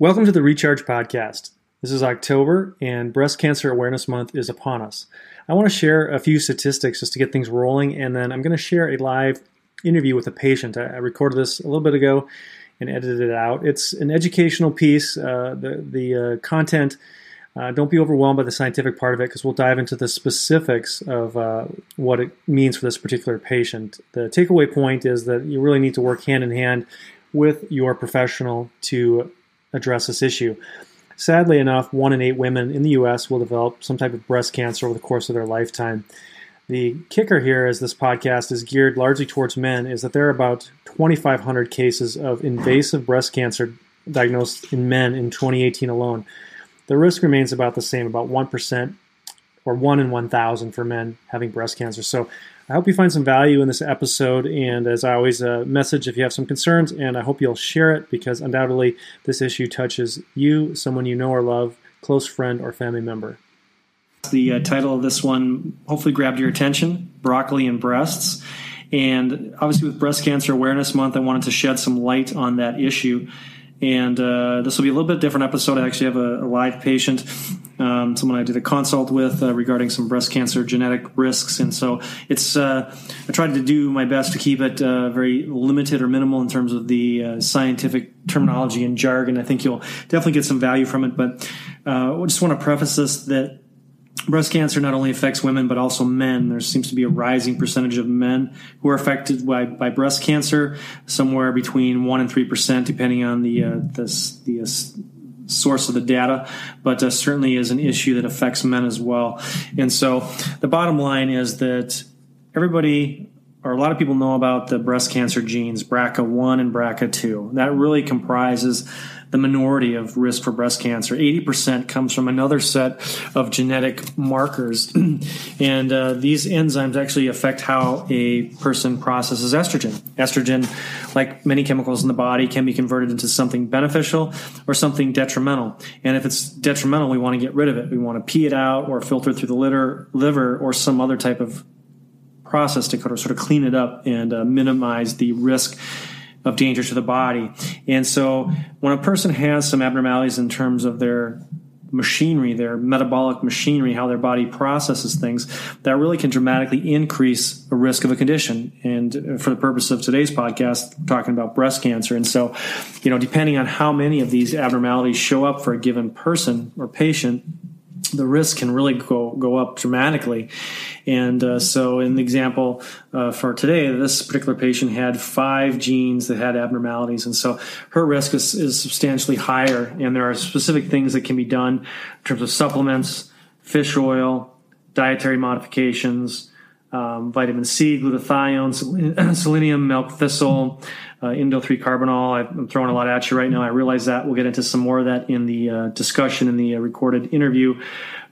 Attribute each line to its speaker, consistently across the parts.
Speaker 1: Welcome to the Recharge Podcast. This is October, and Breast Cancer Awareness Month is upon us. I want to share a few statistics just to get things rolling, and then I'm going to share a live interview with a patient. I recorded this a little bit ago and edited it out. It's an educational piece. Uh, the the uh, content. Uh, don't be overwhelmed by the scientific part of it because we'll dive into the specifics of uh, what it means for this particular patient. The takeaway point is that you really need to work hand in hand with your professional to address this issue. Sadly enough, one in eight women in the U.S. will develop some type of breast cancer over the course of their lifetime. The kicker here, as this podcast is geared largely towards men, is that there are about 2,500 cases of invasive breast cancer diagnosed in men in 2018 alone. The risk remains about the same, about 1% or 1 in 1,000 for men having breast cancer. So I hope you find some value in this episode. And as I always uh, message, if you have some concerns, and I hope you'll share it because undoubtedly this issue touches you, someone you know or love, close friend, or family member.
Speaker 2: The uh, title of this one hopefully grabbed your attention broccoli and breasts. And obviously, with Breast Cancer Awareness Month, I wanted to shed some light on that issue. And uh, this will be a little bit different episode. I actually have a, a live patient um, someone I did a consult with uh, regarding some breast cancer genetic risks, and so it's. Uh, I tried to do my best to keep it uh, very limited or minimal in terms of the uh, scientific terminology and jargon. I think you'll definitely get some value from it, but uh, I just want to preface this that breast cancer not only affects women but also men. There seems to be a rising percentage of men who are affected by, by breast cancer, somewhere between one and three percent, depending on the uh, the, the uh, source of the data, but uh, certainly is an issue that affects men as well. And so the bottom line is that everybody or a lot of people know about the breast cancer genes, BRCA1 and BRCA2. That really comprises the minority of risk for breast cancer. 80% comes from another set of genetic markers. and uh, these enzymes actually affect how a person processes estrogen. Estrogen, like many chemicals in the body, can be converted into something beneficial or something detrimental. And if it's detrimental, we want to get rid of it. We want to pee it out or filter through the liver, liver or some other type of process to sort of clean it up and uh, minimize the risk of danger to the body. And so when a person has some abnormalities in terms of their machinery, their metabolic machinery, how their body processes things, that really can dramatically increase a risk of a condition. And for the purpose of today's podcast, talking about breast cancer. And so, you know, depending on how many of these abnormalities show up for a given person or patient, the risk can really go go up dramatically. And uh, so, in the example uh, for today, this particular patient had five genes that had abnormalities, and so her risk is, is substantially higher. And there are specific things that can be done in terms of supplements, fish oil, dietary modifications. Um, vitamin C, glutathione, selenium, milk thistle, uh, Indole 3 carbinol. I'm throwing a lot at you right now. I realize that. We'll get into some more of that in the uh, discussion in the uh, recorded interview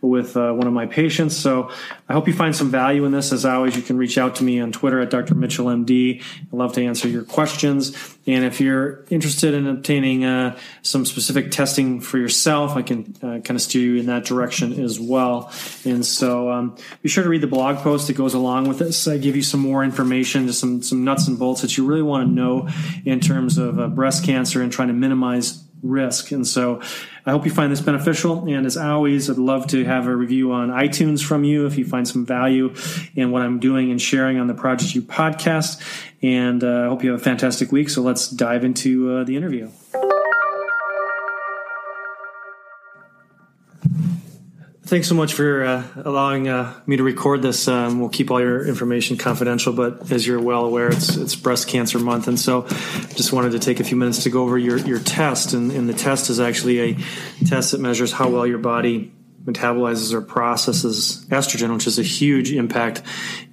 Speaker 2: with uh, one of my patients. So I hope you find some value in this. As always, you can reach out to me on Twitter at Dr. Mitchell MD. I'd love to answer your questions. And if you're interested in obtaining uh, some specific testing for yourself, I can uh, kind of steer you in that direction as well. And so um, be sure to read the blog post that goes along with this. I give you some more information, just some, some nuts and bolts that you really want to know in terms of uh, breast cancer and trying to minimize risk. And so I hope you find this beneficial. And as always, I'd love to have a review on iTunes from you if you find some value in what I'm doing and sharing on the Project You podcast. And uh, I hope you have a fantastic week. So let's dive into uh, the interview. Thanks so much for uh, allowing uh, me to record this. Um, we'll keep all your information confidential, but as you're well aware, it's it's Breast Cancer Month, and so just wanted to take a few minutes to go over your your test. And, and the test is actually a test that measures how well your body metabolizes or processes estrogen, which has a huge impact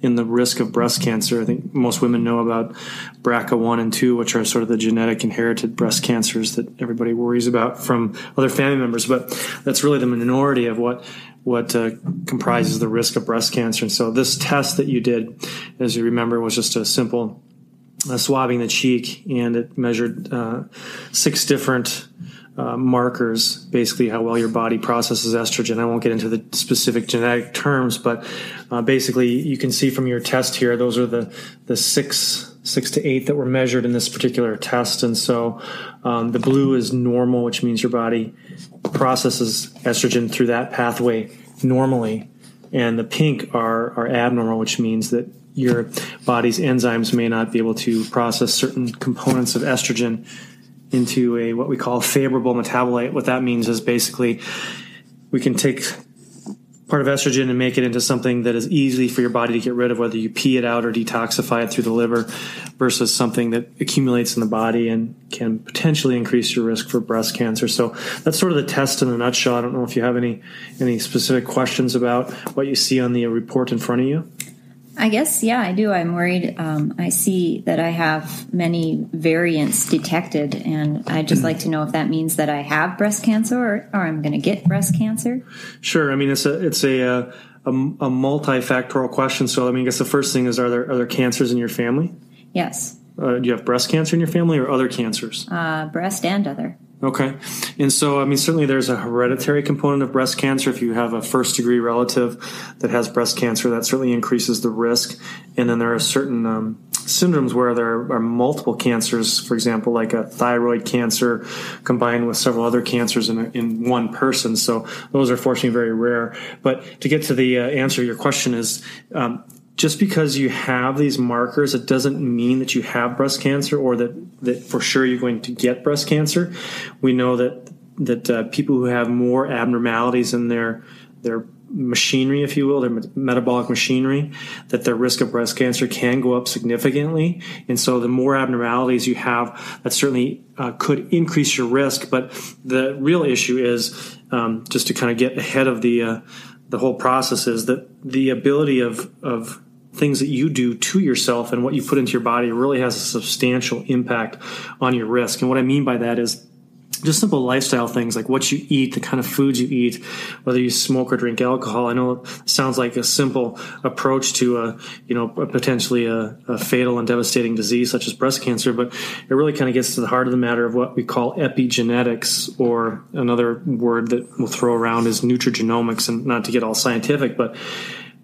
Speaker 2: in the risk of breast cancer. I think most women know about BRCA1 and 2, which are sort of the genetic inherited breast cancers that everybody worries about from other family members, but that's really the minority of what what uh, comprises the risk of breast cancer. And so this test that you did, as you remember, was just a simple uh, swabbing the cheek, and it measured uh, six different uh, markers, basically how well your body processes estrogen. I won't get into the specific genetic terms, but uh, basically you can see from your test here, those are the, the six six to eight that were measured in this particular test. And so um, the blue is normal, which means your body processes estrogen through that pathway normally. And the pink are, are abnormal, which means that your body's enzymes may not be able to process certain components of estrogen into a what we call favorable metabolite. What that means is basically we can take part of estrogen and make it into something that is easy for your body to get rid of, whether you pee it out or detoxify it through the liver, versus something that accumulates in the body and can potentially increase your risk for breast cancer. So that's sort of the test in a nutshell. I don't know if you have any any specific questions about what you see on the report in front of you.
Speaker 3: I guess, yeah, I do. I'm worried. Um, I see that I have many variants detected, and I'd just like to know if that means that I have breast cancer or, or I'm going to get breast cancer.
Speaker 2: Sure. I mean, it's a it's a, uh, a, a multifactorial question. So, I mean, I guess the first thing is: Are there are there cancers in your family?
Speaker 3: Yes.
Speaker 2: Uh, do you have breast cancer in your family or other cancers?
Speaker 3: Uh, breast and other.
Speaker 2: Okay. And so, I mean, certainly there's a hereditary component of breast cancer. If you have a first degree relative that has breast cancer, that certainly increases the risk. And then there are certain um, syndromes where there are multiple cancers, for example, like a thyroid cancer combined with several other cancers in, a, in one person. So those are fortunately very rare. But to get to the uh, answer your question is, um, just because you have these markers, it doesn't mean that you have breast cancer or that, that for sure you're going to get breast cancer. We know that that uh, people who have more abnormalities in their their machinery, if you will, their metabolic machinery, that their risk of breast cancer can go up significantly. And so, the more abnormalities you have, that certainly uh, could increase your risk. But the real issue is um, just to kind of get ahead of the uh, the whole process is that the ability of of things that you do to yourself and what you put into your body really has a substantial impact on your risk. And what I mean by that is just simple lifestyle things like what you eat, the kind of foods you eat, whether you smoke or drink alcohol. I know it sounds like a simple approach to a, you know, a potentially a, a, fatal and devastating disease such as breast cancer, but it really kind of gets to the heart of the matter of what we call epigenetics, or another word that we'll throw around is nutrigenomics, and not to get all scientific, but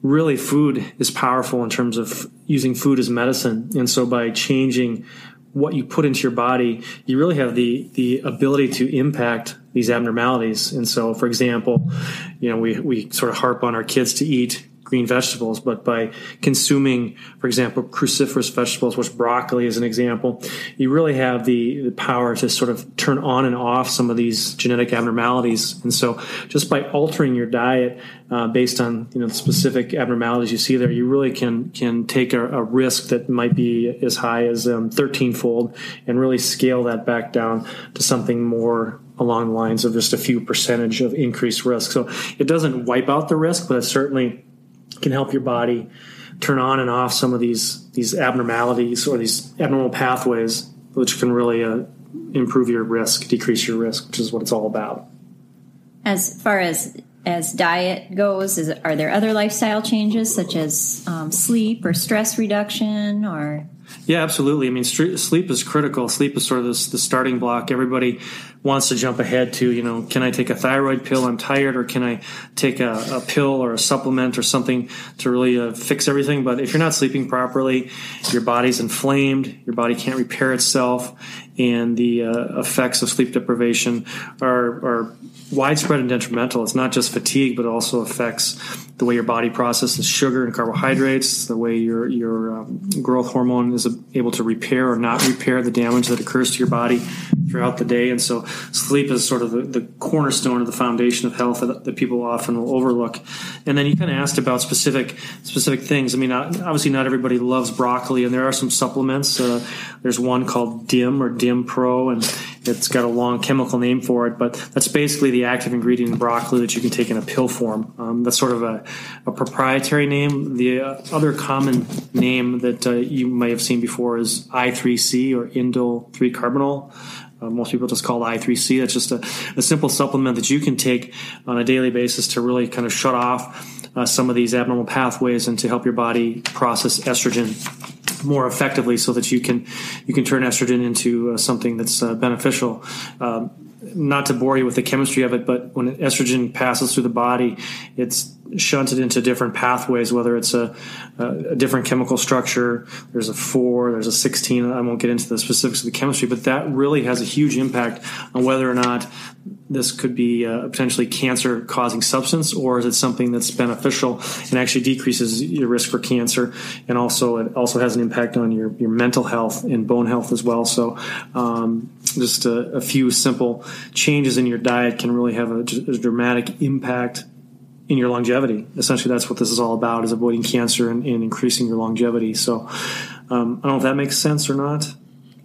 Speaker 2: really food is powerful in terms of using food as medicine. And so by changing what you put into your body, you really have the the ability to impact these abnormalities. And so, for example, you know, we we sort of harp on our kids to eat green vegetables, but by consuming, for example, cruciferous vegetables, which broccoli is an example, you really have the, the power to sort of turn on and off some of these genetic abnormalities. And so, just by altering your diet uh, based on you know the specific abnormalities you see there, you really can can take a, a risk that might be as high as um, 13 fold and really scale that back down to something more along the lines of just a few percentage of increased risk. So it doesn't wipe out the risk, but it certainly can help your body turn on and off some of these these abnormalities or these abnormal pathways, which can really uh, improve your risk, decrease your risk, which is what it's all about.
Speaker 3: As far as as diet goes, is, are there other lifestyle changes such as um, sleep or stress reduction or
Speaker 2: yeah, absolutely. I mean, sleep is critical. Sleep is sort of this, the starting block. Everybody wants to jump ahead to, you know, can I take a thyroid pill? I'm tired, or can I take a, a pill or a supplement or something to really uh, fix everything? But if you're not sleeping properly, your body's inflamed, your body can't repair itself, and the uh, effects of sleep deprivation are, are widespread and detrimental. It's not just fatigue, but also affects the way your body processes sugar and carbohydrates, the way your your um, growth hormone is able to repair or not repair the damage that occurs to your body throughout the day. And so, sleep is sort of the, the cornerstone of the foundation of health that, that, people often will overlook. And then you kind of asked about specific specific things. I mean, obviously, not everybody loves broccoli, and there are some supplements. Uh, there's one called DIM or DIM Pro, and it's got a long chemical name for it, but that's basically the active ingredient in broccoli that you can take in a pill form. Um, that's sort of a, a proprietary name. The uh, other common name that uh, you may have seen before is I3C or indole 3 carbinol. Uh, most people just call it I3C. That's just a, a, simple supplement that you can take on a daily basis to really kind of shut off uh, some of these abnormal pathways and to help your body process estrogen more effectively so that you can you can turn estrogen into uh, something that's uh, beneficial. Um, not to bore you with the chemistry of it, but when estrogen passes through the body, it's shunted into different pathways, whether it's a, a, different chemical structure. There's a four, there's a 16. I won't get into the specifics of the chemistry, but that really has a huge impact on whether or not this could be a potentially cancer causing substance or is it something that's beneficial and actually decreases your risk for cancer and also it also has an impact on your, your mental health and bone health as well so um, just a, a, few simple changes in your diet can really have a, a dramatic impact in your longevity. Essentially, that's what this is all about: is avoiding cancer and, and increasing your longevity. So, um, I don't know if that makes sense or not.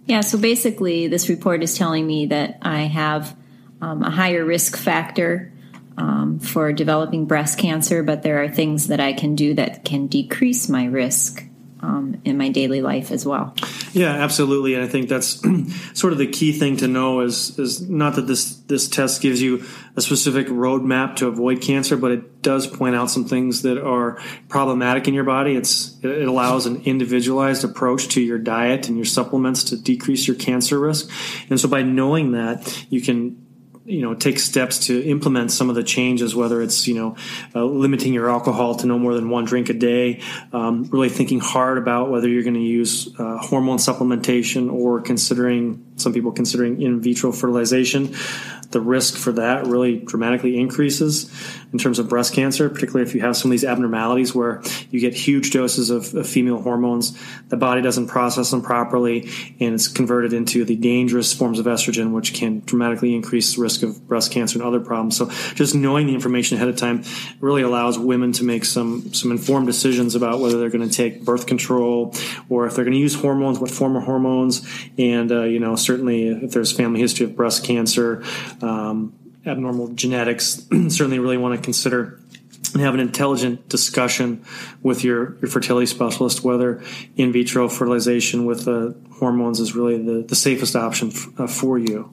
Speaker 3: Yeah. So basically, this report is telling me that I have um, a higher risk factor um, for developing breast cancer, but there are things that I can do that can decrease my risk um, in my daily life as well.
Speaker 2: Yeah, absolutely, and I think that's sort of the key thing to know is is not that this this test gives you a specific roadmap to avoid cancer, but it does point out some things that are problematic in your body. It's it allows an individualized approach to your diet and your supplements to decrease your cancer risk, and so by knowing that, you can you know take steps to implement some of the changes whether it's you know uh, limiting your alcohol to no more than one drink a day um, really thinking hard about whether you're going to use uh, hormone supplementation or considering some people considering in vitro fertilization the risk for that really dramatically increases in terms of breast cancer, particularly if you have some of these abnormalities where you get huge doses of, of, female hormones, the body doesn't process them properly, and it's converted into the dangerous forms of estrogen, which can dramatically increase the risk of breast cancer and other problems. So just knowing the information ahead of time really allows women to make some some informed decisions about whether they're going to take birth control or if they're going to use hormones, what form of hormones, and uh, you know certainly if there's family history of breast cancer um, abnormal genetics, certainly really want to consider and have an intelligent discussion with your, your fertility specialist whether in vitro fertilization with the hormones is really the, the safest option f- uh, for you.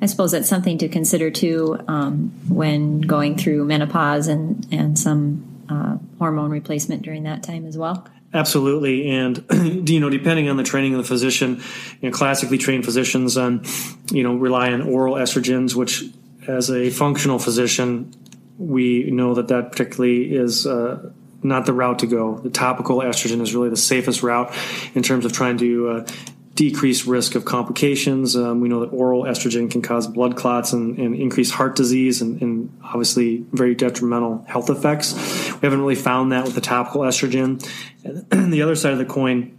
Speaker 3: I suppose that's something to consider too um, when going through menopause and, and some uh, hormone replacement during that time as well.
Speaker 2: Absolutely, and you know, depending on the training of the physician, you know, classically trained physicians on, you know, rely on oral estrogens, which, as a functional physician, we know that that particularly is uh, not the route to go. The topical estrogen is really the safest route in terms of trying to uh, decrease risk of complications. Um, we know that oral estrogen can cause blood clots and, and increase heart disease and, and, obviously very detrimental health effects. We haven't really found that with the topical estrogen. And the other side of the coin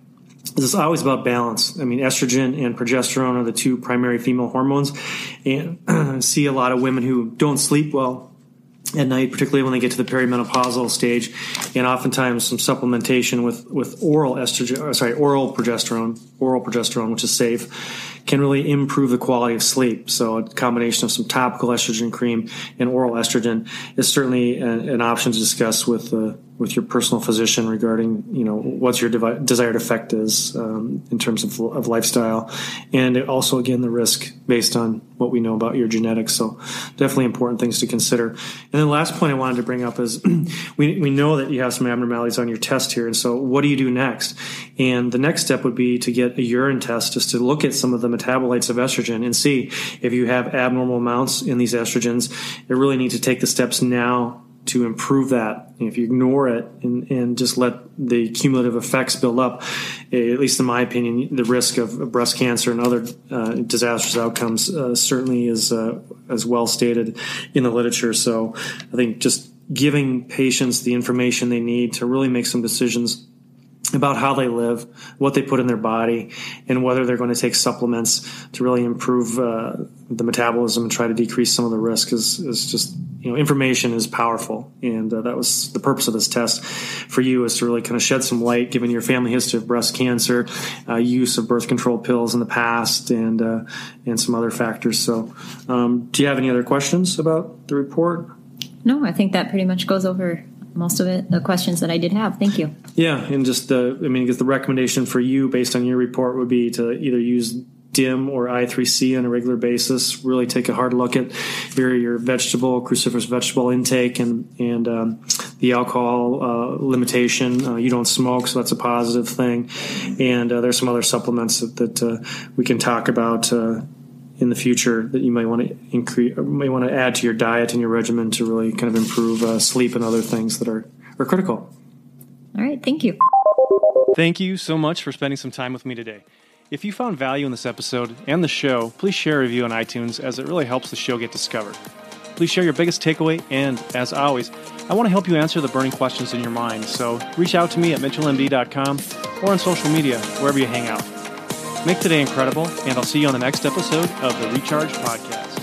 Speaker 2: is it's always about balance. I mean, estrogen and progesterone are the two primary female hormones, and I see a lot of women who don't sleep well at night, particularly when they get to the perimenopausal stage, and oftentimes some supplementation with, with oral estrogen, sorry, oral progesterone, oral progesterone, which is safe, can really improve the quality of sleep. So a combination of some topical estrogen cream and oral estrogen is certainly an, an option to discuss with uh, with your personal physician regarding you know what your devi- desired effect is um, in terms of, of lifestyle, and also again the risk based on what we know about your genetics. So definitely important things to consider. And then the last point I wanted to bring up is we we know that you have some abnormalities on your test here, and so what do you do next? And the next step would be to get a urine test just to look at some of the metabolites of estrogen and see if you have abnormal amounts in these estrogens. You really need to take the steps now to improve that. If you ignore it and, and just let the cumulative effects build up, at least in my opinion, the risk of breast cancer and other uh, disastrous outcomes uh, certainly is uh, as well stated in the literature. So I think just giving patients the information they need to really make some decisions about how they live, what they put in their body, and whether they're going to take supplements to really improve uh, the metabolism and try to decrease some of the risk is, is just you know information is powerful, and uh, that was the purpose of this test for you is to really kind of shed some light, given your family history of breast cancer, uh, use of birth control pills in the past, and uh, and some other factors. So, um, do you have any other questions about the report?
Speaker 3: No, I think that pretty much goes over most of it, the questions that I did have. Thank you.
Speaker 2: Yeah, and just the, I mean, because the recommendation for you based on your report would be to either use DIM or I3C on a regular basis. Really take a hard look at your, your vegetable, cruciferous vegetable intake and, and um, the alcohol uh, limitation. Uh, you don't smoke, so that's a positive thing. And uh, there's some other supplements that, that uh, we can talk about uh,
Speaker 4: in the future that you might want to increase, may want to add to your diet and your regimen to really kind of improve uh, sleep and other things that are, are critical.
Speaker 3: All right, thank you.
Speaker 2: Thank you so much for spending some time with me today. If you found value in this episode and the show, please share a review on iTunes as it really helps the show get discovered. Please share your biggest takeaway, and as always, I want to help you answer the burning questions in your mind, so reach out to me at mitchellmd.com or on social media, wherever you hang out. Make today incredible, and I'll see you on the next episode of the Recharge Podcast.